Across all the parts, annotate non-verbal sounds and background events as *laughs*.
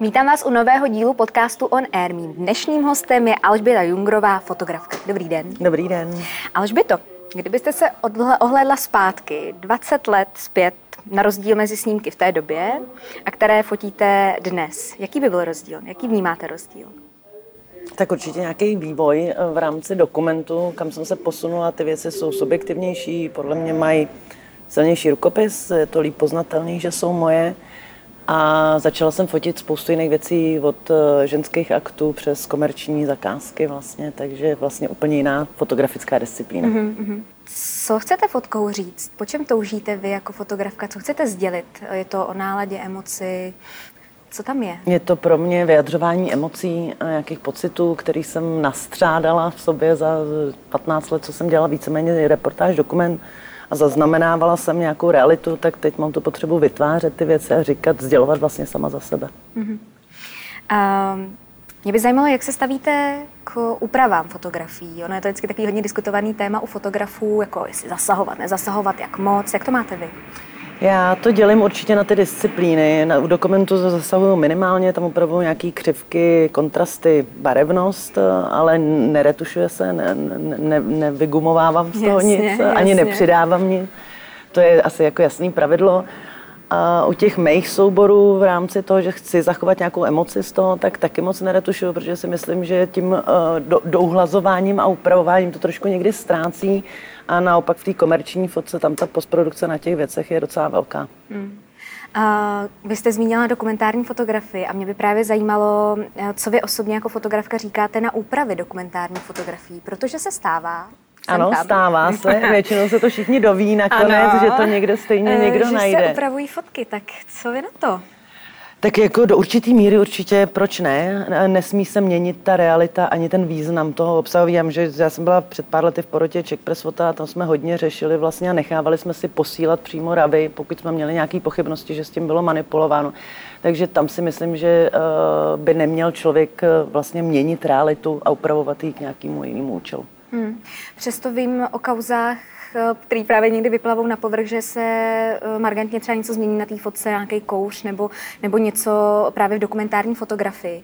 Vítám vás u nového dílu podcastu On Air. Mým dnešním hostem je Alžběta Jungrová, fotografka. Dobrý den. Dobrý den. Alžběto, kdybyste se ohlédla zpátky 20 let zpět na rozdíl mezi snímky v té době a které fotíte dnes, jaký by byl rozdíl? Jaký vnímáte rozdíl? Tak určitě nějaký vývoj eh, v rámci dokumentu, kam jsem se posunula, ty věci jsou subjektivnější, podle mě mají silnější rukopis, je to líp poznatelný, že jsou moje. A začala jsem fotit spoustu jiných věcí od eh, ženských aktů přes komerční zakázky vlastně, takže vlastně úplně jiná fotografická disciplína. Mm-hmm. Co chcete fotkou říct? Po čem toužíte vy jako fotografka? Co chcete sdělit? Je to o náladě, emoci? Co tam je? Je to pro mě vyjadřování emocí a nějakých pocitů, který jsem nastřádala v sobě za 15 let, co jsem dělala víceméně reportáž, dokument a zaznamenávala jsem nějakou realitu, tak teď mám tu potřebu vytvářet ty věci a říkat, sdělovat vlastně sama za sebe. Mm-hmm. Um, mě by zajímalo, jak se stavíte k úpravám fotografií. Ono je to vždycky takový hodně diskutovaný téma u fotografů, jako jestli zasahovat, nezasahovat, jak moc. Jak to máte vy? Já to dělím určitě na ty disciplíny. Na, u dokumentu zasahuju minimálně, tam opravdu nějaký křivky, kontrasty, barevnost, ale neretušuje se, ne, ne, nevygumovávám z toho jasně, nic, jasně. ani nepřidávám nic. To je asi jako jasný pravidlo. A u těch mých souborů v rámci toho, že chci zachovat nějakou emoci z toho, tak taky moc neretušuju, protože si myslím, že tím do, douhlazováním a upravováním to trošku někdy ztrácí a naopak v té komerční fotce tam ta postprodukce na těch věcech je docela velká. Hmm. Vy jste zmínila dokumentární fotografii a mě by právě zajímalo, eh, co vy osobně jako fotografka říkáte na úpravy dokumentární fotografií, protože se stává, ano, tam. stává *laughs* se. Většinou se to všichni doví nakonec, ano. že to někde stejně někdo že najde. se upravují fotky, tak co vy na to? Tak jako do určitý míry určitě, proč ne? Nesmí se měnit ta realita ani ten význam toho obsahu. Vím, že já jsem byla před pár lety v porotě Czech Press a tam jsme hodně řešili vlastně a nechávali jsme si posílat přímo ravy, pokud jsme měli nějaké pochybnosti, že s tím bylo manipulováno. Takže tam si myslím, že eh, by neměl člověk eh, vlastně měnit realitu a upravovat ji k nějakému jinému účelu. Hmm. Přesto vím o kauzách, eh, který právě někdy vyplavou na povrch, že se eh, markantně třeba něco změní na té fotce, nějaký kouř nebo, nebo něco právě v dokumentární fotografii.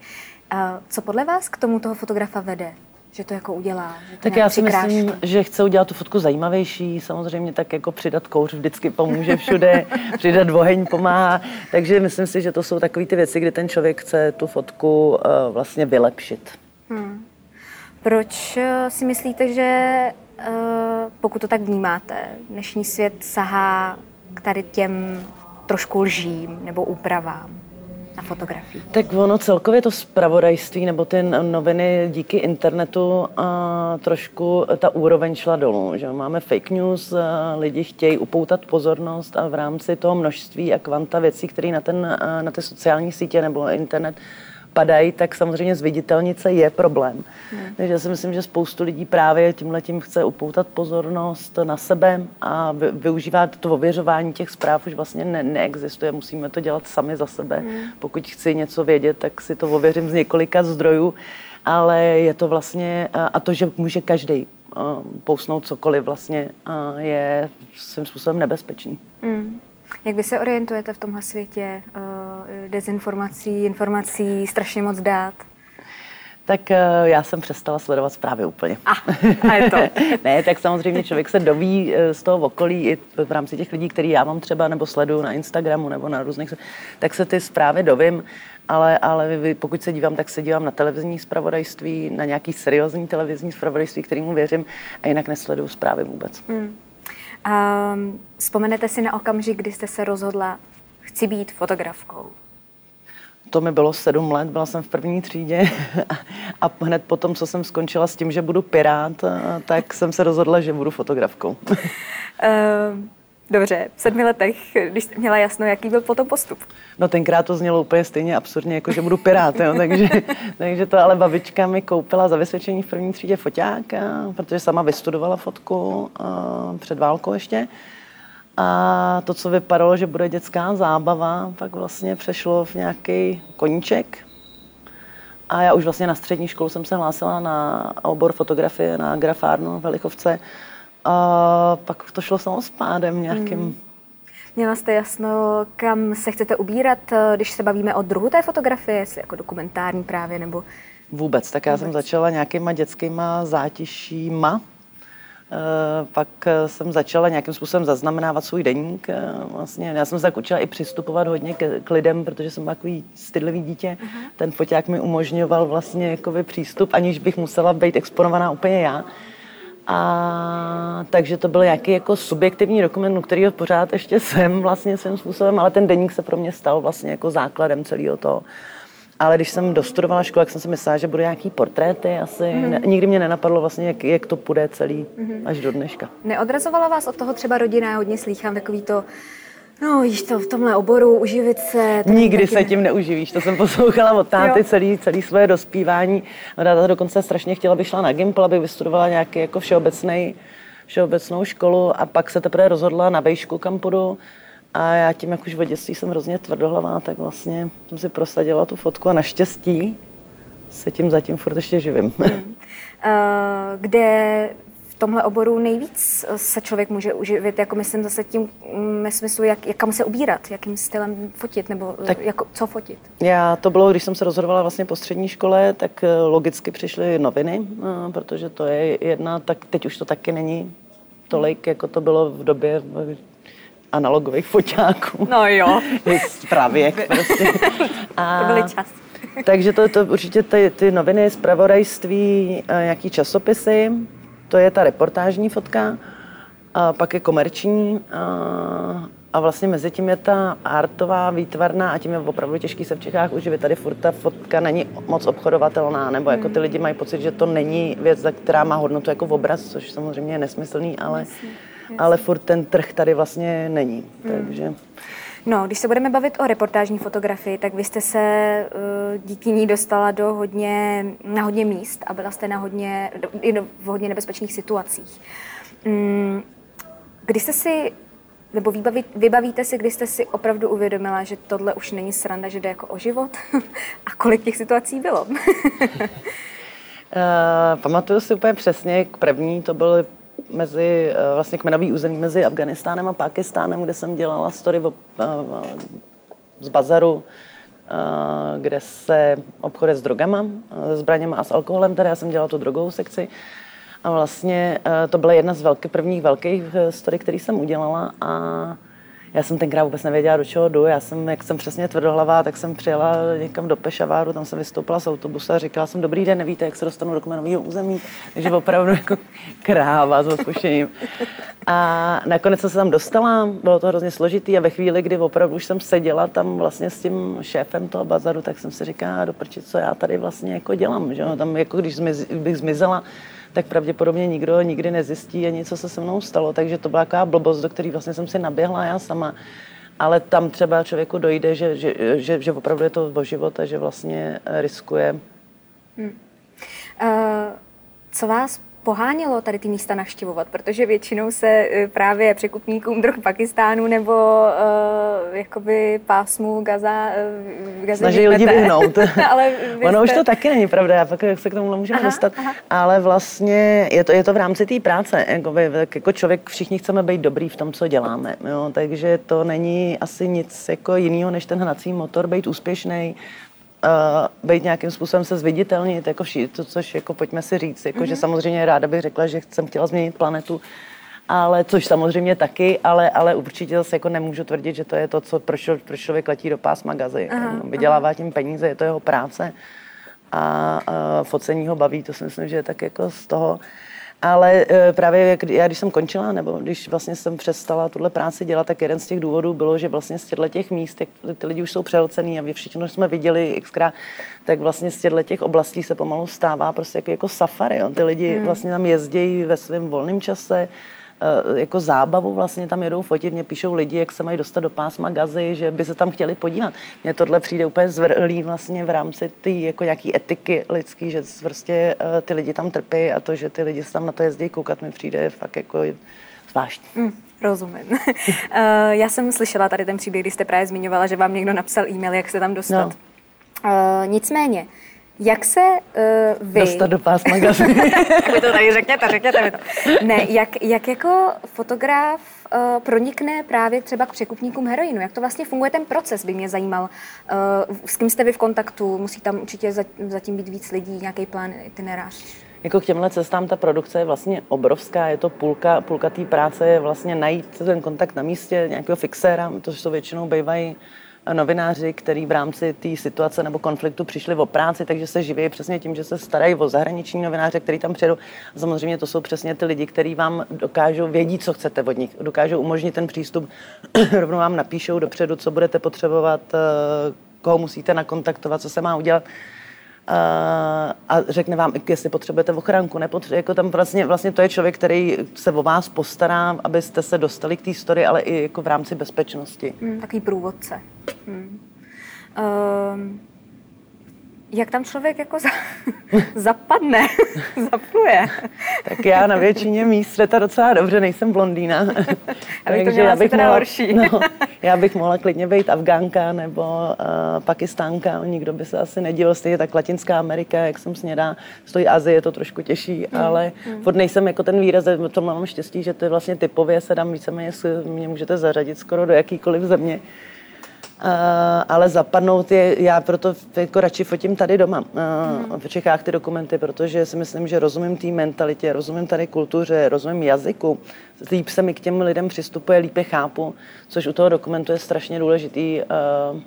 Co podle vás k tomu toho fotografa vede? že to jako udělá. Že to tak já si myslím, že chce udělat tu fotku zajímavější, samozřejmě tak jako přidat kouř vždycky pomůže všude, *laughs* přidat oheň pomáhá, takže myslím si, že to jsou takové ty věci, kdy ten člověk chce tu fotku uh, vlastně vylepšit. Hmm. Proč eh, si myslíte, že eh, pokud to tak vnímáte, dnešní svět sahá k tady těm trošku lžím nebo úpravám? na fotografii? Tak ono celkově to zpravodajství nebo ty noviny díky internetu a trošku ta úroveň šla dolů. Že? Máme fake news, lidi chtějí upoutat pozornost a v rámci toho množství a kvanta věcí, které na, ten, na ty sociální sítě nebo internet padají, tak samozřejmě zviditelnice je problém. Hmm. Takže já si myslím, že spoustu lidí právě tímhle tím chce upoutat pozornost na sebe a využívat to ověřování těch zpráv už vlastně ne- neexistuje. Musíme to dělat sami za sebe. Hmm. Pokud chci něco vědět, tak si to ověřím z několika zdrojů, ale je to vlastně, a to, že může každý pousnout cokoliv vlastně, je svým způsobem nebezpečný. Hmm. Jak vy se orientujete v tomhle světě uh, dezinformací, informací, strašně moc dát? Tak uh, já jsem přestala sledovat zprávy úplně. A, a je to. *laughs* ne, tak samozřejmě člověk se doví uh, z toho okolí i v rámci těch lidí, který já mám třeba nebo sleduju na Instagramu nebo na různých, tak se ty zprávy dovím, ale, ale pokud se dívám, tak se dívám na televizní zpravodajství, na nějaký seriózní televizní zpravodajství, kterému věřím a jinak nesleduju zprávy vůbec. Hmm. Um, vzpomenete si na okamžik, kdy jste se rozhodla, chci být fotografkou? To mi bylo sedm let, byla jsem v první třídě *laughs* a hned potom, co jsem skončila s tím, že budu pirát, tak jsem se rozhodla, že budu fotografkou. Um, *laughs* Dobře, v sedmi letech, když jste měla jasno, jaký byl potom postup? No tenkrát to znělo úplně stejně absurdně, jako že budu pirát, jo? takže, *laughs* takže to ale babička mi koupila za vysvědčení v první třídě foťák, protože sama vystudovala fotku před válkou ještě. A to, co vypadalo, že bude dětská zábava, pak vlastně přešlo v nějaký koníček. A já už vlastně na střední školu jsem se hlásila na obor fotografie na grafárnu v Velichovce a pak to šlo samospádem nějakým... Hmm. Měla jste jasno, kam se chcete ubírat, když se bavíme o druhu té fotografie, jestli jako dokumentární právě, nebo... Vůbec, tak já Vůbec. jsem začala nějakýma dětskýma zátišíma, Eh, pak eh, jsem začala nějakým způsobem zaznamenávat svůj deník. Eh, vlastně já jsem se tak učila i přistupovat hodně k, k lidem, protože jsem takový stydlivý dítě. Uh-huh. Ten foťák mi umožňoval vlastně jakoby přístup, aniž bych musela být exponovaná úplně já. A takže to byl nějaký jako subjektivní dokument, který pořád ještě jsem vlastně svým způsobem, ale ten deník se pro mě stal vlastně jako základem celého toho. Ale když jsem dostudovala školu, tak jsem si myslela, že budou nějaký portréty asi. Mm-hmm. Ne, nikdy mě nenapadlo vlastně, jak, jak to půjde celý mm-hmm. až do dneška. Neodrazovala vás od toho třeba rodina? hodně slýchám takový to, No, víš to, v tomhle oboru uživit se. Nikdy se tím neuživíš, to jsem poslouchala od táty celý, celý svoje dospívání. Táta dokonce strašně chtěla, aby šla na Gimpl, aby vystudovala nějaký jako všeobecný, všeobecnou školu a pak se teprve rozhodla na vejšku, kam půjdu. A já tím, jak už v dětství jsem hrozně tvrdohlavá, tak vlastně jsem si prosadila tu fotku a naštěstí se tím zatím furt ještě živím. Hmm. Uh, *laughs* kde tomhle oboru nejvíc se člověk může uživit, jako myslím zase tím ve smyslu, jak, jak kam se ubírat, jakým stylem fotit, nebo tak jako, co fotit? Já to bylo, když jsem se rozhodovala vlastně po střední škole, tak eh, logicky přišly noviny, eh, protože to je jedna, tak teď už to taky není tolik, jako to bylo v době, analogových foťáků. No jo. *laughs* Pravěk prostě. *laughs* A, to byly čas. takže to, to určitě ty, ty noviny, zpravodajství, nějaký časopisy, to je ta reportážní fotka, a pak je komerční a, a vlastně mezi tím je ta artová, výtvarná a tím je opravdu těžký se v Čechách uživit. Tady furt ta fotka není moc obchodovatelná, nebo jako ty hmm. lidi mají pocit, že to není věc, která má hodnotu jako v obraz, což samozřejmě je nesmyslný, ale... Jasně ale furt ten trh tady vlastně není. Hmm. Takže... No, když se budeme bavit o reportážní fotografii, tak vy jste se uh, díky ní dostala do hodně, na hodně míst a byla jste na hodně, i v hodně nebezpečných situacích. Um, kdy jste si, nebo vybaví, vybavíte si, kdy jste si opravdu uvědomila, že tohle už není sranda, že jde jako o život? *laughs* a kolik těch situací bylo? uh, *laughs* pamatuju si úplně přesně, k první to byly mezi eh, vlastně kmenový území mezi Afganistánem a Pákistánem, kde jsem dělala story o, eh, z bazaru, eh, kde se obchode s drogama, se zbraněma a s alkoholem, tady já jsem dělala tu drogovou sekci. A vlastně to byla jedna z velký, prvních velkých story, které jsem udělala a já jsem tenkrát vůbec nevěděla, do čeho jdu. Já jsem, jak jsem přesně tvrdohlavá, tak jsem přijela někam do Pešaváru, tam jsem vystoupila z autobusu a říkala jsem, dobrý den, nevíte, jak se dostanu do kmenového území. Takže opravdu jako kráva s odpuštěním. A nakonec jsem se tam dostala, bylo to hrozně složitý a ve chvíli, kdy opravdu už jsem seděla tam vlastně s tím šéfem toho bazaru, tak jsem si říkala, doprčit, co já tady vlastně jako dělám. Že? Tam jako když zmiz, bych zmizela, tak pravděpodobně nikdo nikdy nezjistí a něco se se mnou stalo. Takže to byla taková blbost, do které vlastně jsem si naběhla já sama. Ale tam třeba člověku dojde, že, že, že, že opravdu je to o život a že vlastně riskuje. Hmm. Uh, co vás pohánělo tady ty místa navštěvovat, protože většinou se eh, právě překupníkům drog Pakistánu nebo uh, jakoby pásmu Gaza, uh, Gaza Snaží lidi vyhnout. *laughs* ale *laughs* ono jste... už to taky není pravda, já pak se k tomu můžeme aha, dostat, aha. ale vlastně je to, je to v rámci té práce. Jakoby, jako člověk všichni chceme být dobrý v tom, co děláme, jo? takže to není asi nic jako jiného, než ten hnací motor, být úspěšný, uh, být nějakým způsobem se zviditelnit, jako vši, to, což jako pojďme si říct, jako, mm-hmm. že mhm. samozřejmě ráda bych řekla, že jsem chtěla změnit planetu, ale což samozřejmě taky, ale, ale určitě zase jako nemůžu tvrdit, že to je to, co, proč, proč člověk letí do pásma gazy. Aha, Vydělává aha. tím peníze, je to jeho práce a uh, focení ho baví, to si myslím, že je tak jako z toho. Ale e, právě jak já, když jsem končila, nebo když vlastně jsem přestala tuhle práci dělat, tak jeden z těch důvodů bylo, že vlastně z těchto těch míst, jak ty lidi už jsou přehlcený a vy všichni jsme viděli xkrát, tak vlastně z těchto těch oblastí se pomalu stává prostě jako, jako safari. Jo. Ty lidi hmm. vlastně tam jezdí ve svém volném čase, Eh, jako zábavu vlastně tam jedou fotit, mě píšou lidi, jak se mají dostat do pásma gazy, že by se tam chtěli podívat. Mně tohle přijde úplně zvrhlý vlastně v rámci té jako nějaký etiky lidský, že prostě eh, ty lidi tam trpí a to, že ty lidi se tam na to jezdí koukat, mi přijde fakt jako zvláštní. Mm. Rozumím. uh, *laughs* já jsem slyšela tady ten příběh, kdy jste právě zmiňovala, že vám někdo napsal e-mail, jak se tam dostat. No. Nicméně, jak se uh, vy... Dostat do pásma gazy. vy to tady řekněte, řekněte mi to. Ne, jak, jak jako fotograf uh, pronikne právě třeba k překupníkům heroinu? Jak to vlastně funguje ten proces, by mě zajímal. Uh, s kým jste vy v kontaktu? Musí tam určitě zatím být víc lidí, nějaký plán, itinerář? Jako k těmhle cestám ta produkce je vlastně obrovská, je to půlka, půlka té práce je vlastně najít ten kontakt na místě, nějakého fixéra, to jsou většinou bývají novináři, kteří v rámci té situace nebo konfliktu přišli o práci, takže se živí přesně tím, že se starají o zahraniční novináře, který tam přijedou. Samozřejmě to jsou přesně ty lidi, kteří vám dokážou vědí, co chcete od nich, dokážou umožnit ten přístup, *clears throat* rovnou vám napíšou dopředu, co budete potřebovat, eh, koho musíte nakontaktovat, co se má udělat a řekne vám, jestli potřebujete ochranku, nepotřebujete, jako tam vlastně, vlastně to je člověk, který se o vás postará, abyste se dostali k té story, ale i jako v rámci bezpečnosti. Hmm, takový průvodce. Hmm. Um, jak tam člověk jako za, *laughs* zapadne, *laughs* zapluje? tak já na většině míst světa docela dobře, nejsem blondýna. *laughs* Takže já bych mohla, horší. no, já bych mohla klidně být Afgánka nebo uh, Pakistánka, nikdo by se asi nedíval, stejně tak Latinská Amerika, jak jsem snědá, stojí Azie, je to trošku těžší, mm. ale mm. furt nejsem jako ten výraz, to mám štěstí, že to je vlastně typově, se dám víceméně, mě můžete zařadit skoro do jakýkoliv země. Uh, ale zapadnout je, já proto jako radši fotím tady doma uh, v Čechách ty dokumenty, protože si myslím, že rozumím té mentalitě, rozumím tady kultuře, rozumím jazyku, líp se mi k těm lidem přistupuje, líp je chápu, což u toho dokumentu je strašně důležitý uh,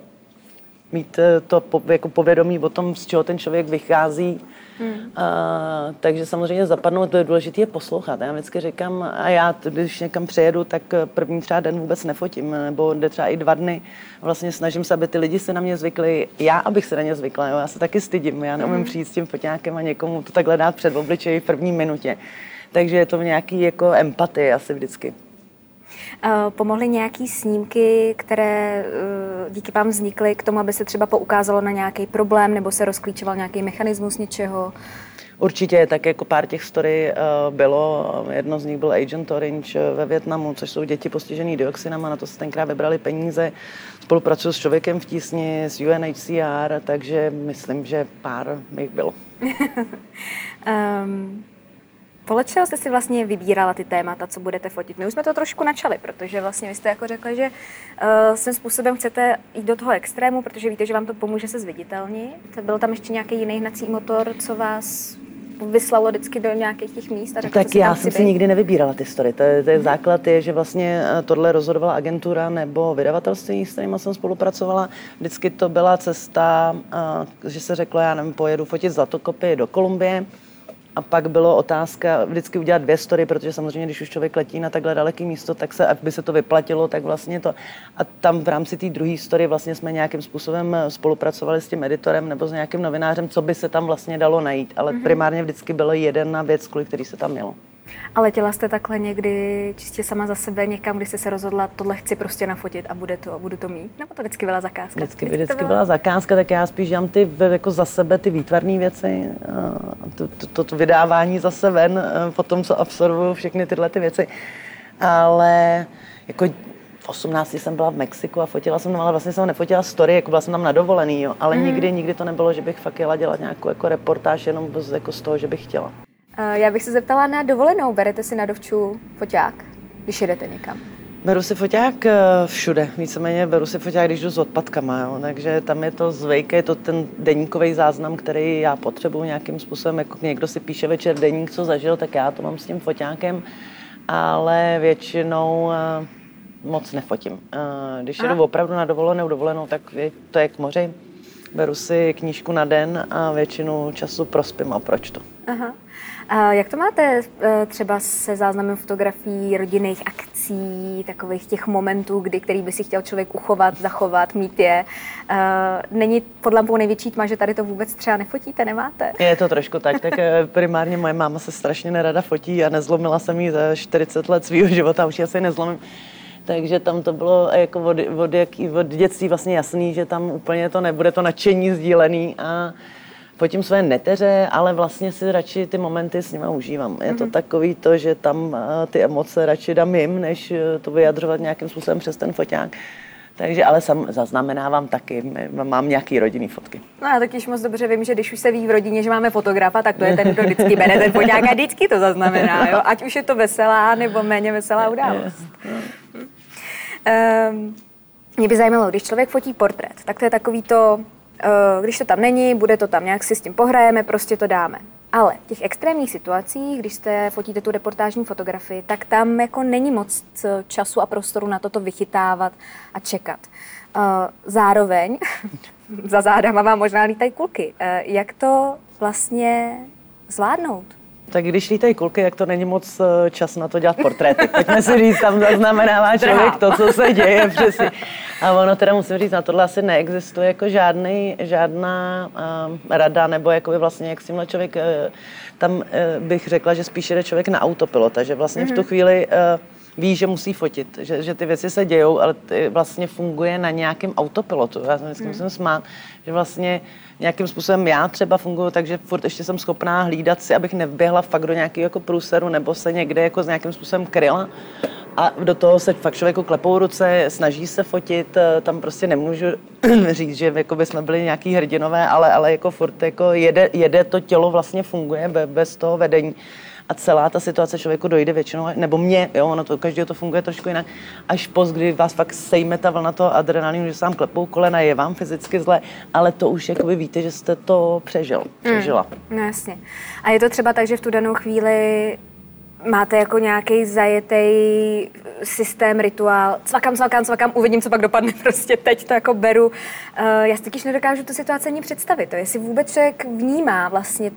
mít to jako povědomí o tom, z čeho ten člověk vychází, Hmm. A, takže samozřejmě zapadnout, to je důležité je poslouchat. Já vždycky říkám, a já, když někam přejedu, tak první třeba den vůbec nefotím, nebo jde třeba i dva dny. Vlastně snažím se, aby ty lidi se na mě zvykli, já, abych se na ně zvykla. Jo. Já se taky stydím, já neumím hmm. přijít s tím foťákem a někomu to takhle dát před obličej v první minutě. Takže je to v nějaký jako empatii asi vždycky. Pomohly nějaké snímky, které eh, díky vám vznikly k tomu, aby se třeba poukázalo na nějaký problém nebo se rozklíčoval nějaký mechanismus něčeho? Určitě, tak jako pár těch story uh, bylo. Jedno z nich byl Agent Orange eh, ve Větnamu, což jsou děti postižené dioxinama, na to se tenkrát vybrali peníze. Spolupracuju s člověkem v tísni, s UNHCR, takže myslím, že pár jich bylo. um, *laughs* podle čeho jste si vlastně vybírala ty témata, co budete fotit? My už jsme to trošku načali, protože vlastně vy jste jako řekli, že uh, svým způsobem chcete jít do toho extrému, protože víte, že vám to pomůže se zviditelnit. Byl tam ještě nějaký jiný hnací motor, co vás vyslalo vždycky do nějakých těch míst a Tak já jsem si nikdy nevybírala ty story. To je, to je mm. základ je, že vlastně eh, tohle rozhodovala agentura nebo vydavatelství, s kterými jsem spolupracovala. Vždycky to byla cesta, uh, že se řeklo, já nevím, pojedu fotit zlatokopy do Kolumbie, a pak bylo otázka vždycky udělat dvě story, protože samozřejmě, když už člověk letí na takhle daleký místo, tak se, aby se to vyplatilo, tak vlastně to. A tam v rámci té druhé story vlastně jsme nějakým způsobem spolupracovali s tím editorem nebo s nějakým novinářem, co by se tam vlastně dalo najít. Ale mm-hmm. primárně vždycky bylo jedna věc, kvůli který se tam mělo. A letěla jste takhle někdy čistě sama za sebe někam, kdy jste se rozhodla, tohle chci prostě nafotit a bude to, budu to mít? Nebo to vždycky byla zakázka? Vždycky, vždycky, vždycky byla... byla zakázka, tak já spíš dělám ty jako za sebe ty výtvarné věci, to, to, to, to, vydávání zase ven, po tom, co absolvuju všechny tyhle ty věci. Ale jako v 18 jsem byla v Mexiku a fotila jsem tam, ale vlastně jsem nefotila story, jako byla jsem tam na dovolený, jo. ale mm. nikdy, nikdy to nebylo, že bych fakt jela dělat nějakou jako reportáž jenom jako z toho, že bych chtěla. Já bych se zeptala na dovolenou. Berete si na dovču foťák, když jedete někam? Beru si foťák eh, všude, víceméně beru si foťák, když jdu s odpadkama, jo. takže tam je to zvyk, je to ten deníkový záznam, který já potřebuji nějakým způsobem, jako někdo si píše večer deník, co zažil, tak já to mám s tím foťákem, ale většinou eh, moc nefotím. Eh, když jedu opravdu na dovolenou, dovolenou, tak to je k moři, beru si knížku na den a většinu času prospím a proč to. Aha. A jak to máte eh, třeba se záznamem fotografií rodinných akcí, takových těch momentů, kdy, který by si chtěl člověk uchovat, zachovat, mít je? Eh, není pod lampou největší tma, že tady to vůbec třeba nefotíte, nemáte? Je to trošku tak, tak eh, primárně moje máma se strašně nerada fotí a nezlomila jsem jí za 40 let svého života, už asi nezlomím. Takže tam to bylo jako od, od, jak, od dětství vlastně jasný, že tam úplně to nebude to nadšení sdílený a fotím své neteře, ale vlastně si radši ty momenty s nimi užívám. Je to mm-hmm. takový to, že tam ty emoce radši dám jim, než eh, to vyjadřovat nějakým způsobem přes ten foťák. Takže ale sam zaznamenávám taky, mám nějaký rodinný fotky. No já totiž moc dobře vím, že když už se ví v rodině, že máme fotografa, tak to je ten, kdo vždycky bere ten foťák a vždycky to zaznamená, jo? ať už je to veselá nebo méně veselá událost. Um, mě by zajímalo, když člověk fotí portrét, tak to je takový to, uh, když to tam není, bude to tam, nějak si s tím pohrajeme, prostě to dáme. Ale v těch extrémních situacích, když jste fotíte tu reportážní fotografii, tak tam jako není moc času a prostoru na toto vychytávat a čekat. Uh, zároveň *laughs* za zádama vám možná lítají kulky. Jak to vlastně zvládnout? Tak když lítají kulky, jak to není moc eh, čas na to dělat portréty. Pojďme si říct, tam zaznamenává člověk to, co se děje přesně. A ono teda musím říct, na tohle asi neexistuje jako žádný, žádná uh, rada, nebo jako by vlastně, jak s tímhle člověk, uh, tam uh, bych řekla, že spíš jde člověk na autopilota, že vlastně mm-hmm. v tu mhm. chvíli uh, ví, že musí fotit, že, že ty věci se dějou, ale ty vlastně funguje na nějakém autopilotu. Já jsem vždycky mm. musím smát, že vlastně nějakým způsobem já třeba funguji takže furt ještě jsem schopná hlídat si, abych nevběhla fakt do nějakého jako průseru nebo se někde jako s nějakým způsobem kryla. A do toho se fakt člověku klepou ruce, snaží se fotit, eh, tam prostě nemůžu *clears throat* říct, že jako by jsme byli nějaký hrdinové, ale, ale jako furt jako jede, jede to tělo vlastně funguje bez toho vedení a celá ta situace člověku dojde většinou, nebo mě, jo, ono to, každého to funguje trošku jinak, až post, kdy vás fakt sejme ta vlna toho adrenalinu, že se vám klepou kolena, je vám fyzicky zle, ale to už jakoby víte, že jste to přežil, přežila. Mm, no jasně. A je to třeba tak, že v tu danou chvíli máte jako nějaký zajetý systém, rituál, cvakám, cvakám, cvakám, uvidím, co pak dopadne, *laughs* prostě teď to jako beru. Uh, já si totiž nedokážu tu situaci ani představit, to jestli vůbec člověk vnímá vlastně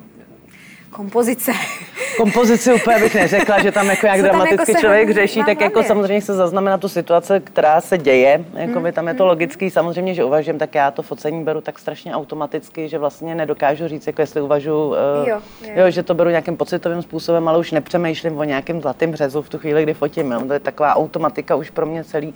kompozice. *laughs* Kompozici úplně bych neřekla, že tam jako jak Co dramaticky jako člověk řeší, tak jako samozřejmě se zaznamená tu situace, která se děje, jako by tam je to mm. logický, samozřejmě, že uvažujem, tak já to focení beru tak strašně automaticky, že vlastně nedokážu říct, jako jestli uvažuji, uh, jo, jo. že to beru nějakým pocitovým způsobem, ale už nepřemýšlím o nějakém zlatém březu v tu chvíli, kdy fotím. Jo. To je taková automatika už pro mě celý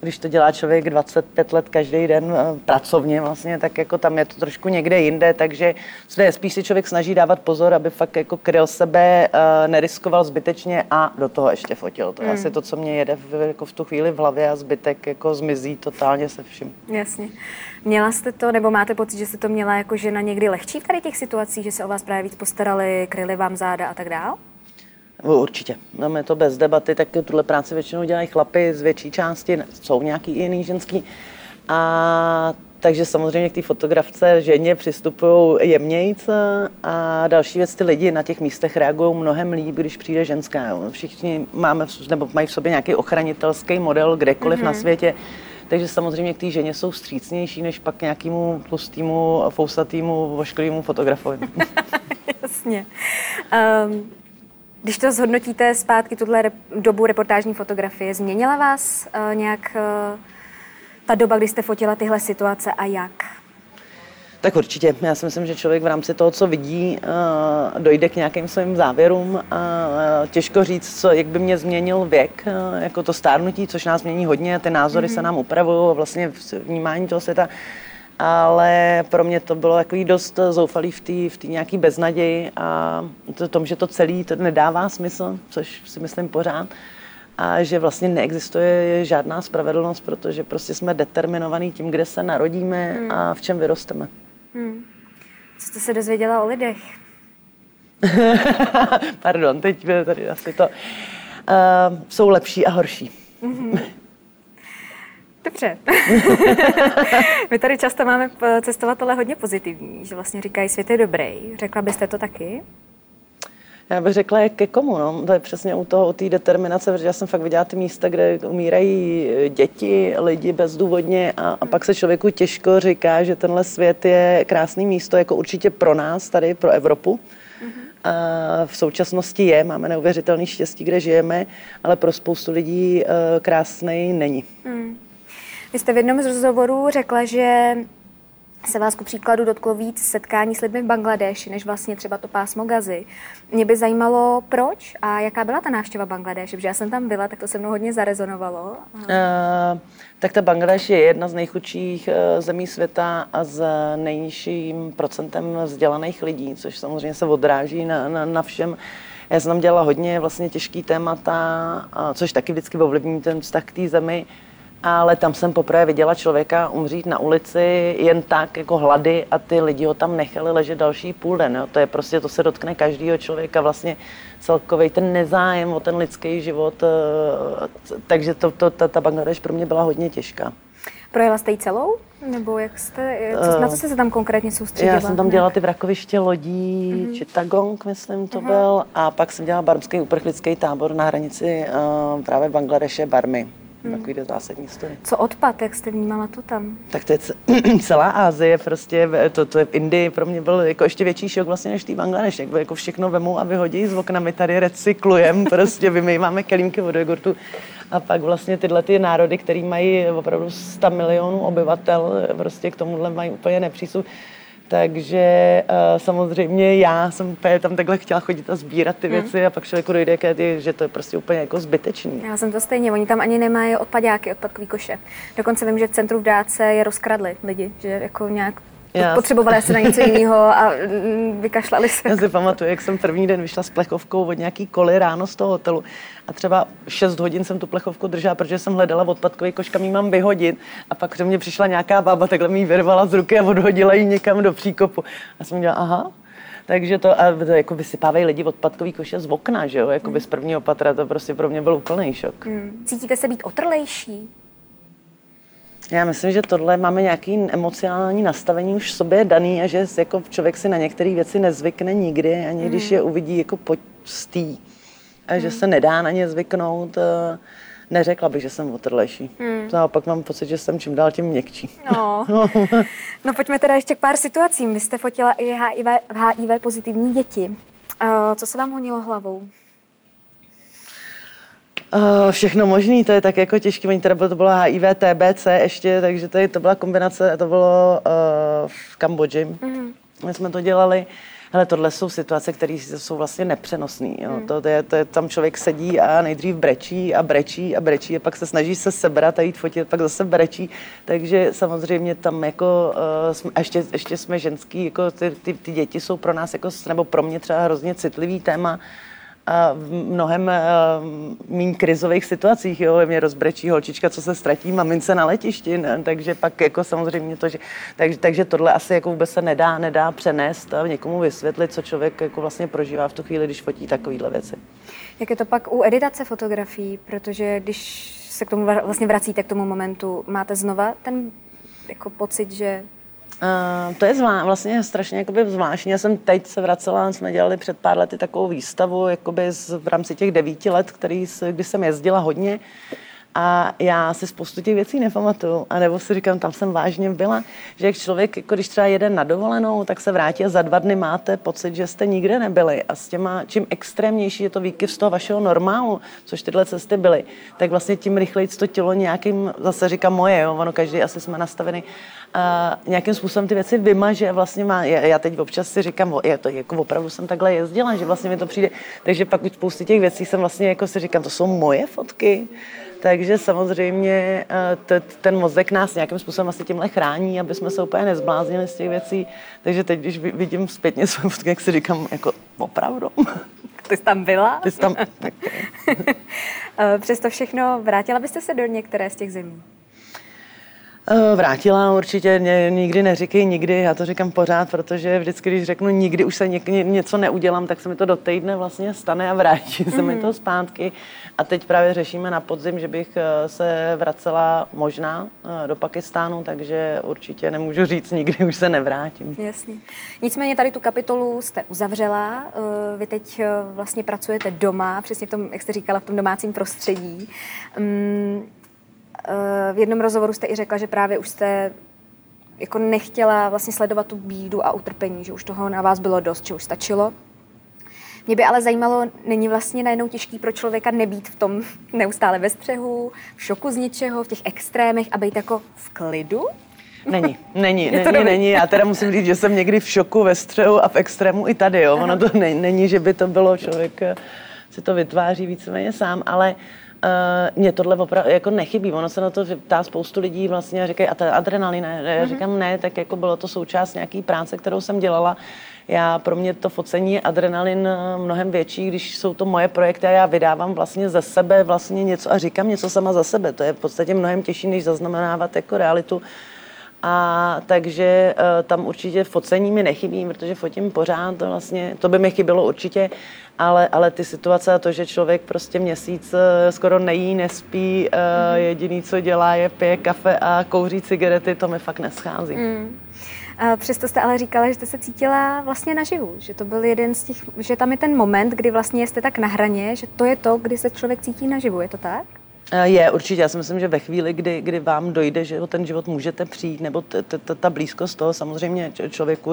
když to dělá člověk 25 let každý den eh, pracovně vlastně, tak jako tam je to trošku někde jinde, takže své spíš si člověk snaží dávat pozor, aby fakt jako kryl sebe, eh, neriskoval zbytečně a do toho ještě fotil. To je hmm. asi to, co mě jede v, jako v tu chvíli v hlavě a zbytek jako zmizí totálně se vším. Jasně. Měla jste to, nebo máte pocit, že jste to měla jako žena někdy lehčí v tady těch situacích, že se o vás právě víc postarali, kryli vám záda a tak dál? Určitě. Máme to bez debaty, tak tuhle práci většinou dělají chlapy z větší části, jsou nějaký jiný ženský. A takže samozřejmě k té fotografce ženě přistupují jemnějc a další věc, ty lidi na těch místech reagují mnohem líp, když přijde ženská. Jo. Všichni máme, nebo mají v sobě nějaký ochranitelský model kdekoliv mm-hmm. na mhm. světě, takže samozřejmě k té ženě jsou střícnější než pak nějakému tlustýmu, fousatýmu, vošklivýmu fotografovi. *laughs* Jasně. Um, když to zhodnotíte zpátky, tuhle rep- dobu reportážní fotografie, změnila vás uh, nějak uh, ta doba, kdy jste fotila tyhle situace a jak? Tak určitě. Já si myslím, že člověk v rámci toho, co vidí, uh, dojde k nějakým svým závěrům. A těžko říct, co, jak by mě změnil věk, uh, jako to stárnutí, což nás mění hodně, ty názory mm-hmm. se nám upravují a vlastně vnímání toho světa ale pro mě to bylo takový dost zoufalý v té v tý nějaký beznaději a to tom, že to celé to nedává smysl, což si myslím pořád a že vlastně neexistuje žádná spravedlnost, protože prostě jsme determinovaní tím, kde se narodíme hmm. a v čem vyrosteme. Hmm. Co jste se dozvěděla o lidech? *laughs* Pardon, teď tady asi to. Uh, jsou lepší a horší. Mm-hmm. Dobře. *laughs* My tady často máme cestovatele hodně pozitivní, že vlastně říkají, svět je dobrý. Řekla byste to taky? Já bych řekla, jak ke komu, no. To je přesně u toho, u té determinace, protože já jsem fakt viděla ty místa, kde umírají děti, lidi bezdůvodně a, a pak se člověku těžko říká, že tenhle svět je krásný místo, jako určitě pro nás tady, pro Evropu. Mm-hmm. A v současnosti je, máme neuvěřitelný štěstí, kde žijeme, ale pro spoustu lidí uh, krásný není. Mm. Vy jste v jednom z rozhovorů řekla, že se vás ku příkladu dotklo víc setkání s lidmi v Bangladeši, než vlastně třeba to pásmo Gazy. Mě by zajímalo, proč a jaká byla ta návštěva Bangladeše, protože já jsem tam byla, tak to se mnou hodně zarezonovalo. Uh, tak ta Bangladeš je jedna z nejchudších uh, zemí světa a s nejnižším procentem vzdělaných lidí, což samozřejmě se odráží na, na, na všem. Já jsem tam dělala hodně vlastně těžký témata, což taky vždycky ovlivní ten vztah k té zemi. Ale tam jsem poprvé viděla člověka umřít na ulici jen tak, jako hlady a ty lidi ho tam nechali ležet další půl den. Jo. To je prostě, to se dotkne každého člověka, vlastně celkový ten nezájem o ten lidský život. Eh, takže to, to, ta, ta Bangladeš pro mě byla hodně těžká. Projela jste ji celou? Nebo jak jste, co, na co jste se tam konkrétně soustředila? Já jsem tam dělala ty vrakoviště lodí, mm-hmm. Chittagong, myslím to mm-hmm. byl, a pak jsem dělala barmský uprchlický tábor na hranici uh, právě Bangladeše, Barmy. Hmm. Takový zásadní story. Co odpad, jak jste vnímala to tam? Tak to je *clears throat* celá Ázie, prostě to, to je v Indii pro mě byl jako ještě větší šok vlastně než tý Bangladeš. Jak jako všechno vemu a vyhodí z okna, my tady recyklujeme, *laughs* prostě vymýváme kelímky od jogurtu. A pak vlastně tyhle ty národy, které mají opravdu 100 milionů obyvatel, prostě k tomuhle mají úplně nepřístup takže uh, samozřejmě já jsem tam takhle chtěla chodit a sbírat ty hmm. věci hmm. a pak člověku dojde, že to je prostě úplně jako zbytečný. Já jsem to stejně, oni tam ani nemají odpadáky, odpadkový koše. Dokonce vím, že v centru v Dáce je rozkradli lidi, že jako nějak já potřebovali asi na něco jiného a mm, vykašlali se. Já si pamatuju, jak jsem první den vyšla s plechovkou od nějaký koly ráno z toho hotelu a třeba 6 hodin jsem tu plechovku držela, protože jsem hledala odpadkový koš, kam mám vyhodit a pak ke mně přišla nějaká baba, takhle mi ji vyrvala z ruky a odhodila ji někam do příkopu. A jsem dělala, aha, takže to, a to jako vysypávají lidi odpadkový koše z okna, že jo, jako hmm. z prvního patra, to prostě pro mě byl úplný šok. Hmm. Cítíte se být otrlejší? Já myslím, že tohle máme nějaký emocionální nastavení už v sobě daný a že jako člověk si na některé věci nezvykne nikdy, ani mm. když mhm. je uvidí jako poctý. A mm. že mhm. se nedá na ně zvyknout. Eh, neřekla bych, že jsem otrlejší. Mm. Naopak mám pocit, že jsem čím dál tím měkčí. No. *laughs* *laughs* no pojďme teda ještě k pár situacím. Vy jste fotila i HIV, HIV pozitivní děti. Uh, co se vám honilo hlavou? Uh, všechno možný, to je tak jako těžké, oni teda to bylo HIV, TBC ještě, takže to, je, to byla kombinace, to bylo uh, v Kambodži. Mm-hmm. My jsme to dělali, ale tohle jsou situace, které jsou vlastně nepřenosné. Mm. To, to, je, to je, tam člověk sedí a nejdřív brečí a brečí a brečí a pak se snaží se sebrat a jít fotit, pak zase brečí. Takže samozřejmě tam jako, uh, jsme, a ještě, ještě jsme ženský, jako ty, ty, ty děti jsou pro nás, jako, nebo pro mě třeba hrozně citlivý téma, v mnohem méně krizových situacích. Jo? Mě rozbrečí holčička, co se ztratí mamince na letišti, ne? takže pak jako samozřejmě to, že, takže, takže tohle asi jako vůbec se nedá, nedá přenést a někomu vysvětlit, co člověk jako vlastně prožívá v tu chvíli, když fotí takovéhle věci. Jak je to pak u editace fotografií, protože když se k tomu vlastně vracíte k tomu momentu, máte znova ten jako pocit, že Uh, to je zvá, vlastně strašně jakoby zvláštní. Já jsem teď se vracela, jsme dělali před pár lety takovou výstavu jakoby z, v rámci těch devíti let, který, kdy jsem jezdila hodně. A já si spoustu těch věcí nepamatuju. A nebo si říkám, tam jsem vážně byla, že jak člověk, jako když třeba jede na dovolenou, tak se vrátí a za dva dny máte pocit, že jste nikde nebyli. A s těma, čím extrémnější je to výkyv z toho vašeho normálu, což tyhle cesty byly, tak vlastně tím rychleji to tělo nějakým, zase říkám moje, jo, ono každý asi jsme nastaveni, a nějakým způsobem ty věci vymaže. Vlastně má, já teď občas si říkám, já to jako opravdu jsem takhle jezdila, že vlastně mi to přijde, takže pak už spousty těch věcí jsem vlastně jako si říkám, to jsou moje fotky, takže samozřejmě eh, ten mozek nás nějakým způsobem asi tímhle chrání, aby jsme se úplně nezbláznili z těch věcí. Takže teď, když vidím zpětně své fotky, jak si říkám, jako opravdu. *laughs* Ty jsi tam byla? Ty jsi tam... *laughs* Eh, přesto všechno, vrátila byste se do některé z těch zemí? Eh, vrátila určitě, mě, nikdy neříkej nikdy, já to říkám pořád, protože vždycky, když řeknu nikdy už se něk, něco neudělám, tak se mi to do týdne vlastně stane a vrátí se mm. mi to mhm. zpátky. A teď právě řešíme na podzim, že bych eh, se vracela možná eh, do Pakistánu, takže určitě nemůžu říct, nikdy už se nevrátím. Jasně. Nicméně tady tu kapitolu jste uzavřela, vy teď vlastně pracujete doma, přesně v tom, jak jste říkala, v tom domácím prostředí. Mm, v jednom rozhovoru jste i řekla, že právě už jste jako nechtěla vlastně sledovat tu bídu a utrpení, že už toho na vás bylo dost, že už stačilo. Mě by ale zajímalo, není vlastně najednou těžký pro člověka nebýt v tom *laughs* neustále ve střehu, v šoku z něčeho, v těch extrémech a být jako v klidu? Není, není, *laughs* není, není, není. Já teda musím říct, že jsem někdy v šoku, ve střehu a v extrému i tady. Jo. Ono to není, není, že by to bylo, člověk si to vytváří víceméně sám, ale uh, Uh, mě tohle opravdu jako nechybí. Ono se na to ptá spoustu lidí vlastně a říkají, a to adrenalin, ne? Já mm-hmm. říkám ne, tak jako bylo to součást nějaký práce, kterou jsem dělala. já pro mě to focení je adrenalin mnohem větší, když jsou to moje projekty a já vydávám vlastně ze sebe vlastně něco a říkám něco sama za sebe. To je v podstatě mnohem těžší, než zaznamenávat jako realitu. A takže uh, tam určitě focení mi nechybí, protože fotím pořád, to vlastně, to by mi chybělo určitě, ale, ale ty situace a to, že člověk prostě měsíc uh, skoro nejí, nespí, uh, jediný, co dělá, je pije kafe a kouří cigarety, to mi fakt neschází. Mm. Přesto jste ale říkala, že jste se cítila vlastně naživu, že to byl jeden z těch, že tam je ten moment, kdy vlastně jste tak na hraně, že to je to, kdy se člověk cítí naživu, je to tak? Je, určitě. Já si myslím, že ve chvíli, kdy, kdy vám dojde, že o ten život můžete přijít, nebo t, t, t, ta blízkost toho, samozřejmě člověku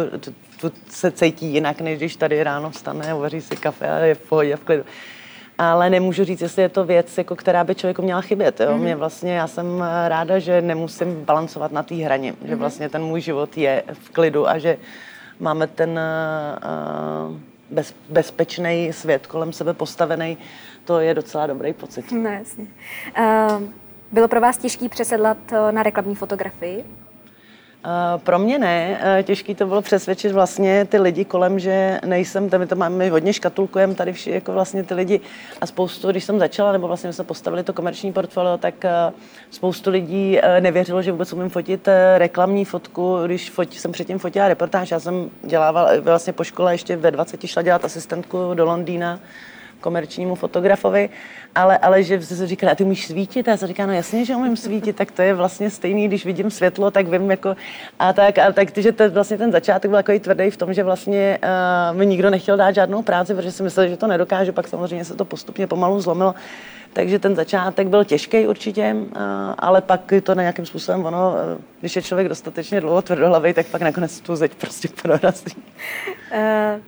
se cítí jinak, než když tady ráno vstane, uvaří si kafe a je v pohodě, v klidu ale nemůžu říct, jestli je to věc, jako, která by člověku měla chybět. Jo? Mm-hmm. Mě vlastně, já jsem ráda, že nemusím balancovat na té hraně, mm-hmm. že mhm. vlastně ten můj život je v klidu a že máme ten uh, bez, bezpečný svět kolem sebe postavený, to je docela dobrý pocit. No jasně. Uh, bylo pro vás těžké přesedlat na reklamní fotografii? Uh, pro mě ne. Uh, těžký to bylo přesvědčit vlastně ty lidi kolem, že nejsem, my to máme hodně škatulkujeme tady vši, jako vlastně ty lidi a spoustu, když jsem začala, nebo vlastně jsme postavili to komerční portfolio, tak spoustu lidí nevěřilo, že vůbec umím fotit reklamní fotku, když fot, jsem předtím fotila reportáž. Já jsem dělávala vlastně po škole ještě ve 20 šla dělat asistentku do Londýna komerčnímu fotografovi, ale, ale že se říká, a ty umíš svítit? A já jsem říká, no jasně, že umím svítit, tak to je vlastně stejný, když vidím světlo, tak vím jako, a tak, a tak, že to, vlastně ten začátek byl takový tvrdý v tom, že vlastně uh, mi nikdo nechtěl dát žádnou práci, protože si myslel, že to nedokážu, pak samozřejmě se to postupně pomalu zlomilo. Takže ten začátek byl těžký určitě, ale pak to nějakým způsobem ono, když je člověk dostatečně dlouho tvrdohlavý, tak pak nakonec tu zeď prostě prorazí. Uh,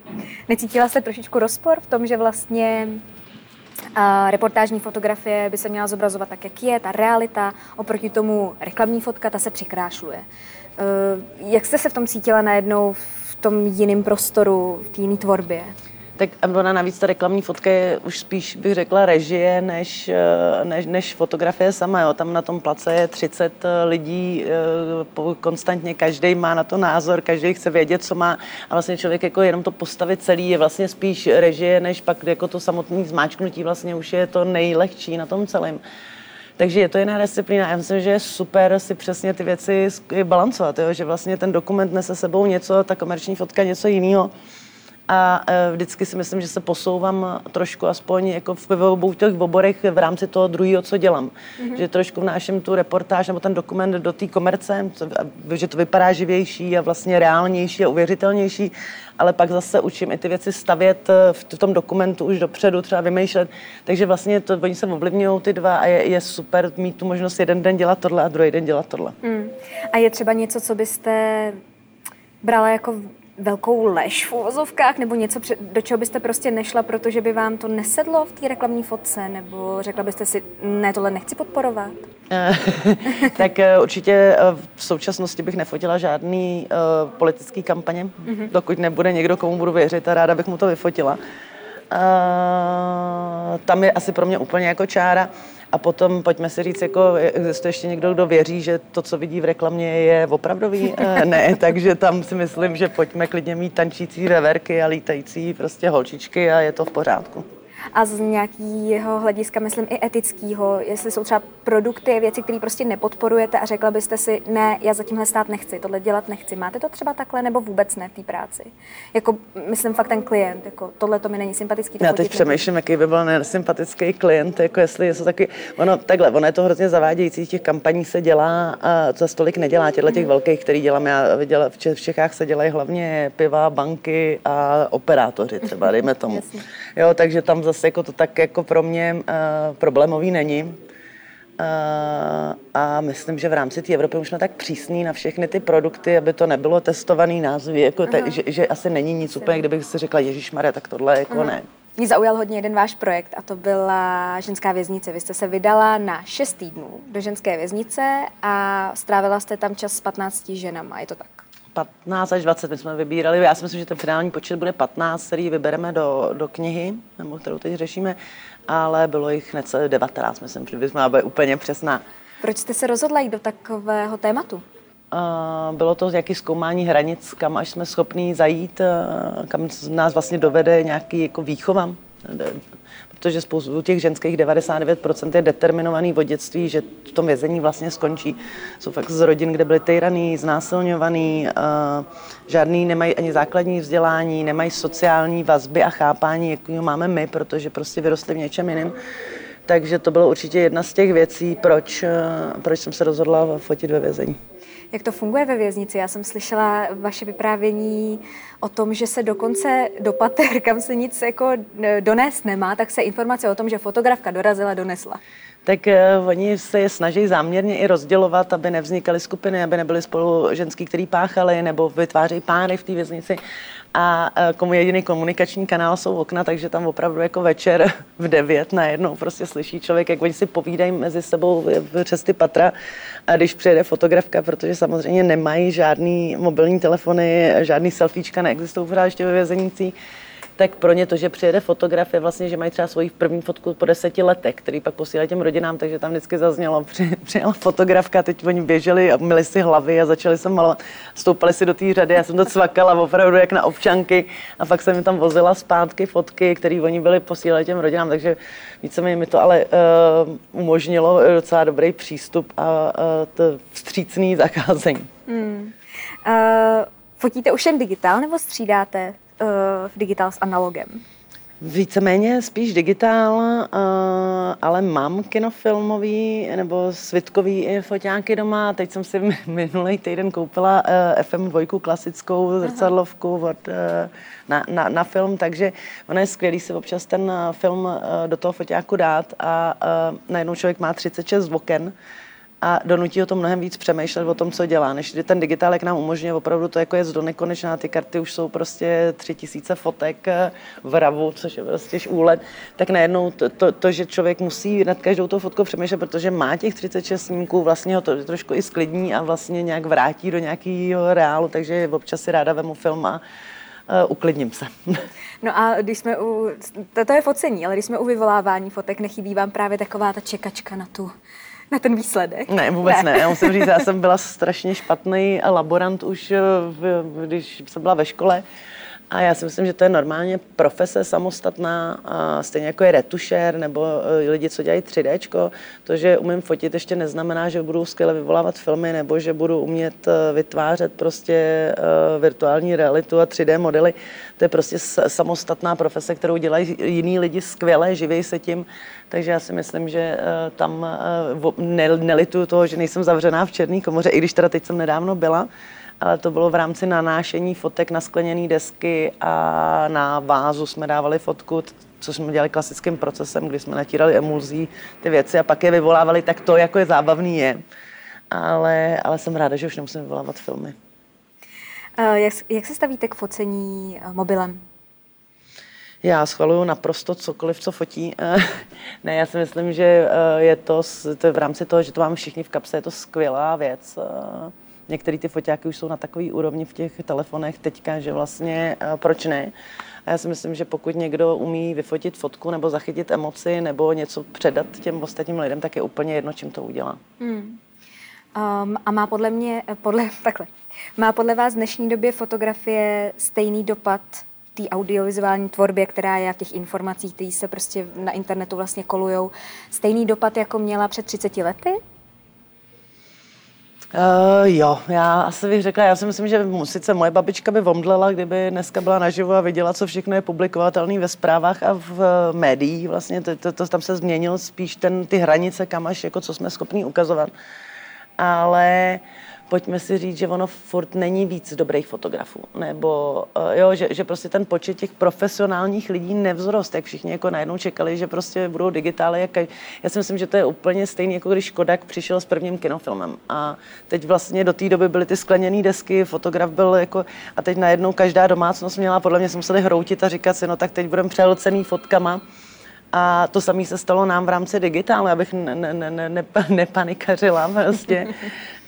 necítila jste trošičku rozpor v tom, že vlastně a reportážní fotografie by se měla zobrazovat tak, jak je, ta realita, oproti tomu reklamní fotka, ta se přikrášluje. Jak jste se v tom cítila najednou v tom jiném prostoru, v té jiné tvorbě? Tak ona navíc ta reklamní fotka je už spíš, bych řekla, režie, než, eh, než, než fotografie sama. Jo. Tam na tom place je 30 eh, lidí, eh, konstantně každý má na to názor, každý chce vědět, co má. A vlastně člověk jako jenom to postavit celý je vlastně spíš režie, než pak jako to samotné zmáčknutí vlastně už je to nejlehčí na tom celém. Takže je to jiná disciplína. Já myslím, že je super si přesně ty věci balancovat, jo? že vlastně ten dokument nese sebou něco, ta komerční fotka něco jiného a e, vždycky si myslím, že se posouvám trošku aspoň jako v obou těch oborech v rámci toho druhého, co dělám. Mm-hmm. Že trošku vnáším tu reportáž nebo ten dokument do té komerce, že to vypadá živější a vlastně reálnější a uvěřitelnější, ale pak zase učím i ty věci stavět e, v tom dokumentu už dopředu, třeba vymýšlet. Takže vlastně to, oni se ovlivňují ty dva a je, je super mít tu možnost jeden den dělat tohle a druhý den dělat tohle. Mm. A je třeba něco, co byste brala jako velkou lež v uvozovkách, nebo něco, do čeho byste prostě nešla, protože by vám to nesedlo v té reklamní fotce, nebo řekla byste si, ne, tohle nechci podporovat? *laughs* tak eh, určitě eh, v současnosti bych nefotila žádný uh, politický kampaně, mm-hmm. dokud nebude někdo, komu budu věřit a ráda bych mu to vyfotila. Uh, tam je asi pro mě úplně jako čára. A potom pojďme si říct, jako existuje ještě někdo, kdo věří, že to, co vidí v reklamě, je opravdový? Eh, ne, *laughs* takže tam si myslím, že pojďme klidně mít tančící reverky a lítající prostě holčičky a je to v pořádku a z nějakého hlediska, myslím i etického, jestli jsou třeba produkty, věci, které prostě nepodporujete a řekla byste si, ne, já za tímhle stát nechci, tohle dělat nechci. Máte to třeba takhle nebo vůbec ne v té práci? Jako, myslím fakt ten klient, jako tohle to mi není sympatický. Já teď přemýšlím, jaký by byl nesympatický klient, jako jestli je to taky, ono takhle, ono je to hrozně zavádějící, těch kampaní se dělá, a to tolik nedělá, těchto těch velkých, který dělám, já viděla, v Čechách se dělají hlavně piva, banky a operátoři třeba, dejme *laughs* tomu. jo, takže tam zase jako to tak jako pro mě uh, problémový není. Uh, a myslím, že v rámci té Evropy už jsme tak přísný na všechny ty produkty, aby to nebylo testovaný názvy, jako te, že, že, asi není nic úplně, kdybych si řekla, Ježíš Maria, tak tohle jako Aha. ne. Mě zaujal hodně jeden váš projekt a to byla ženská věznice. Vy jste se vydala na 6 týdnů do ženské věznice a strávila jste tam čas s 15 ženama, je to tak? 15 až 20 my jsme vybírali. Já si myslím, že ten finální počet bude 15, který vybereme do, do knihy, nebo kterou teď řešíme, ale bylo jich necelé 19, myslím, že bychom byla úplně přesná. Proč jste se rozhodla jít do takového tématu? bylo to nějaké zkoumání hranic, kam až jsme schopní zajít, kam nás vlastně dovede nějaký jako výchova protože spoustu těch ženských 99% je determinovaný v dětství, že v tom vězení vlastně skončí. Jsou fakt z rodin, kde byly týraný, znásilňovaný, uh, žádný nemají ani základní vzdělání, nemají sociální vazby a chápání, jak máme my, protože prostě vyrostli v něčem jiném. Takže to bylo určitě jedna z těch věcí, proč, uh, proč jsem se rozhodla fotit ve vězení. Jak to funguje ve věznici? Já jsem slyšela vaše vyprávění o tom, že se dokonce do pater, kam se nic jako donést nemá, tak se informace o tom, že fotografka dorazila, donesla. Tak uh, oni se je snaží záměrně i rozdělovat, aby nevznikaly skupiny, aby nebyly spolu ženský, který páchali, nebo vytvářejí páry v té věznici a e, komu jediný komunikační kanál jsou okna, takže tam opravdu jako večer v devět najednou prostě slyší člověk, jak oni si povídají mezi sebou přes ty patra. A když přijede fotografka, protože samozřejmě nemají žádný mobilní telefony, žádný selfiečka neexistují pořád ještě ve vězenících, tak pro ně to, že přijede fotograf, je vlastně, že mají třeba svoji první fotku po deseti letech, který pak posílají těm rodinám, takže tam vždycky zaznělo, *laughs* při, přijela fotografka, teď oni běželi a měli si hlavy a začali se malovat, stoupali si do té řady, já jsem to cvakala opravdu jak na občanky a pak jsem mi tam vozila zpátky fotky, které oni byli posílali těm rodinám, takže víceméně mi to ale uh, umožnilo docela dobrý přístup a uh, to vstřícný *laughs* zacházení. Hmm. Uh, fotíte už jen digitál nebo střídáte v digitál s analogem? Víceméně spíš digitál, ale mám kinofilmový nebo svitkový foťáky doma. Teď jsem si *laughs* minulý týden koupila e, FM2 klasickou zrcadlovku od, e, na, na, na film, takže ono je skvělý si občas ten film do toho foťáku dát a najednou člověk má 36 oken, a donutí ho to mnohem víc přemýšlet o tom, co dělá, než ten digitál, jak nám umožňuje opravdu to jako je z do nekonečná, ty karty už jsou prostě tři tisíce fotek eh, v RAVu, což je prostě úlet, tak najednou to, to, to, že člověk musí nad každou tou fotkou přemýšlet, protože má těch 36 snímků, vlastně ho to trošku i sklidní a vlastně nějak vrátí do nějakého reálu, takže občas si ráda vemu film a uh, uklidním se. *laughs* No a když jsme u, to, to je focení, ale když jsme u vyvolávání fotek, nechybí vám právě taková ta čekačka na tu *laughs* na ten výsledek? Ne, vůbec ne. ne. Já musím říct, já jsem byla *laughs* strašně špatný laborant už, eh, když jsem byla ve škole. A já si myslím, že to je normálně profese samostatná, a stejně jako je retušér nebo eh, lidi, co dělají 3D. To, že umím fotit, ještě neznamená, že budu skvěle vyvolávat filmy nebo že budu umět eh, vytvářet prostě virtuální realitu a 3D modely. To je prostě samostatná profese, kterou dělají jiní lidi skvěle, živí se tím. Takže já si myslím, že eh, tam eh, nelituju toho, že nejsem zavřená v černé komoře, i když teda teď jsem nedávno byla, ale to bylo v rámci nanášení fotek na skleněné desky a na vázu jsme dávali fotku, co jsme dělali klasickým procesem, kdy jsme natírali emulzí ty věci a pak je vyvolávali, tak to jako je zábavný je. Ale, ale jsem ráda, že už nemusím vyvolávat filmy. Eh, jak, jak se stavíte k focení mobilem? Já schvaluju naprosto cokoliv, co fotí. *laughs* ne, já si myslím, že eh, je to, to je v rámci toho, že to máme všichni v kapse, je to skvělá věc. Eh, některé ty foťáky už jsou na takový úrovni v těch telefonech teďka, že vlastně eh, proč ne? A já si myslím, že pokud někdo umí vyfotit fotku nebo zachytit emoci nebo něco předat těm ostatním lidem, tak je úplně jedno, čím to udělá. Hmm. Um, a má podle mě, podle, *laughs* takhle, má podle vás v dnešní době fotografie stejný dopad té audiovizuální tvorbě, která je v těch informacích, které se prostě na internetu vlastně kolujou, stejný dopad, jako měla před 30 lety? Uh, jo, já asi bych řekla, já si myslím, že sice moje babička by omdlela, kdyby dneska byla naživo a viděla, co všechno je publikovatelné ve zprávách a v uh, médiích. Vlastně to, to, to, tam se změnil spíš ten, ty hranice, kam až, jako co jsme schopni ukazovat. Ale uh, pojďme si říct, že ono furt není víc dobrých fotografů, nebo uh, jo, že, že prostě ten počet těch profesionálních lidí nevzrost, jak všichni jako najednou čekali, že prostě budou digitály. Jak, já si myslím, že to je úplně stejný, jako když Kodak přišel s prvním kinofilmem a teď vlastně do té doby byly ty skleněné desky, fotograf byl jako, a teď najednou každá domácnost měla, podle mě se museli hroutit a říkat si, no tak teď budeme přehlcený fotkama, a to samé se stalo nám v rámci digitálu, abych ne, ne, ne, ne, nepanikařila prostě.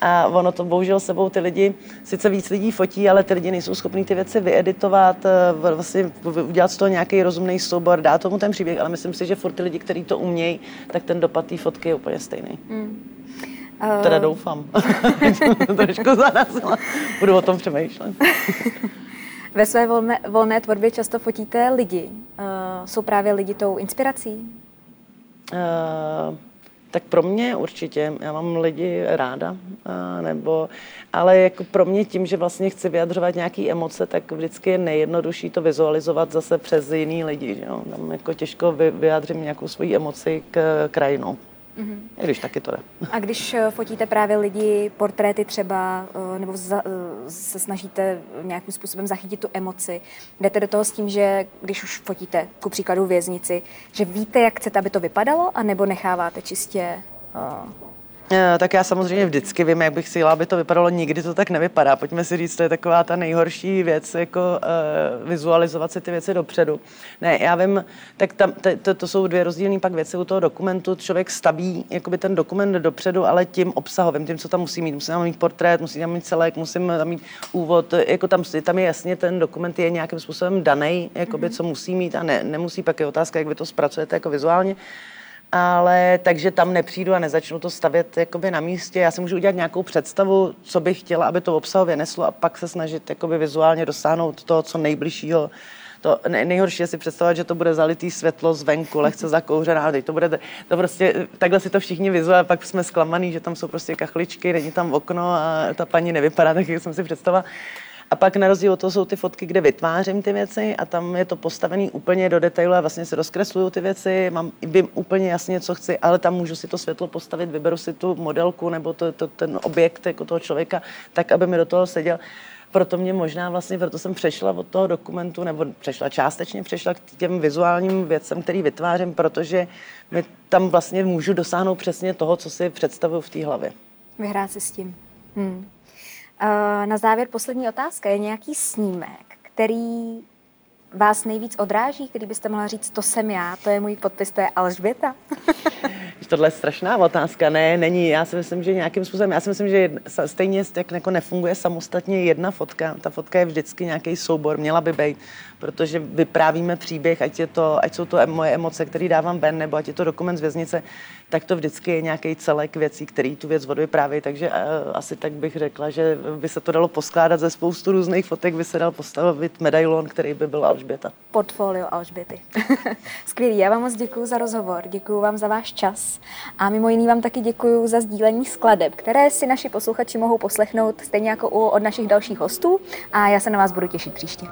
A ono to bohužel sebou ty lidi, sice víc lidí fotí, ale ty lidi nejsou schopní ty věci vyeditovat, eh, vlastně udělat z toho nějaký rozumný soubor, dát tomu ten příběh, ale myslím si, že furt ty lidi, kteří to umějí, tak ten dopad té fotky je úplně stejný. Uh... Teda doufám. *laughs* Trošku zarazila. Budu o tom přemýšlet. *laughs* Ve své volné, volné tvorbě často fotíte lidi. Uh, jsou právě lidi tou inspirací? Uh, tak pro mě určitě, já mám lidi ráda, nebo, ale jako pro mě tím, že vlastně chci vyjadřovat nějaké emoce, tak vždycky je nejjednodušší to vizualizovat zase přes jiný lidi. Že jo? Tam jako těžko vyjádřím nějakou svoji emoci k krajinou. Mm-hmm. I když taky to jde. A když eh, fotíte právě lidi, portréty třeba, eh, nebo za, eh, se snažíte nějakým způsobem zachytit tu emoci, jdete do toho s tím, že když už fotíte, ku příkladu věznici, že víte, jak chcete, aby to vypadalo, anebo necháváte čistě uh, tak já samozřejmě vždycky vím, jak bych si jela, aby to vypadalo, nikdy to tak nevypadá. Pojďme si říct, to je taková ta nejhorší věc, jako uh, vizualizovat si ty věci dopředu. Ne, já vím, tak tam, to, to jsou dvě rozdílné pak věci u toho dokumentu. Člověk staví jakoby ten dokument dopředu, ale tím obsahovým, tím, co tam musí mít. Musí tam mít portrét, musí tam mít celek, musím tam mít úvod. Jako tam, tam je jasně, ten dokument je nějakým způsobem daný, jakoby, mm-hmm. co musí mít a ne, nemusí. Pak je otázka, jak vy to zpracujete jako vizuálně ale takže tam nepřijdu a nezačnu to stavět jakoby na místě. Já si můžu udělat nějakou představu, co bych chtěla, aby to obsahově neslo a pak se snažit jakoby vizuálně dosáhnout toho, co nejbližšího. To nejhorší je si představovat, že to bude zalitý světlo zvenku, lehce zakouřená, teď to bude, to prostě, takhle si to všichni vizuálně, pak jsme zklamaný, že tam jsou prostě kachličky, není tam okno a ta paní nevypadá tak, jak jsem si představila. A pak na rozdíl od toho jsou ty fotky, kde vytvářím ty věci a tam je to postavené úplně do detailu a vlastně si rozkresluju ty věci, mám, vím úplně jasně, co chci, ale tam můžu si to světlo postavit, vyberu si tu modelku nebo to, to, ten objekt jako toho člověka, tak, aby mi do toho seděl. Proto mě možná vlastně, proto jsem přešla od toho dokumentu, nebo přešla částečně, přešla k těm vizuálním věcem, který vytvářím, protože mi tam vlastně můžu dosáhnout přesně toho, co si představuju v té hlavě. Vyhrát si s tím. Hmm. Na závěr poslední otázka. Je nějaký snímek, který vás nejvíc odráží, který byste mohla říct, to jsem já, to je můj podpis, to je Alžběta? Tohle je strašná otázka. Ne, není. Já si myslím, že nějakým způsobem, já si myslím, že stejně jak jako nefunguje samostatně jedna fotka. Ta fotka je vždycky nějaký soubor, měla by být, protože vyprávíme příběh, ať, je to, ať jsou to moje emoce, které dávám ven, nebo ať je to dokument z věznice, tak to vždycky je nějaký celek věcí, který tu věc odvypráví. Takže uh, asi tak bych řekla, že by se to dalo poskládat ze spoustu různých fotek, by se dal postavit medailon, který by byl Alžběta. Portfolio Alžběty. *laughs* Skvělý, já vám moc děkuji za rozhovor, děkuji vám za váš čas a mimo jiný vám taky děkuji za sdílení skladeb, které si naši posluchači mohou poslechnout stejně jako u, od našich dalších hostů a já se na vás budu těšit příště.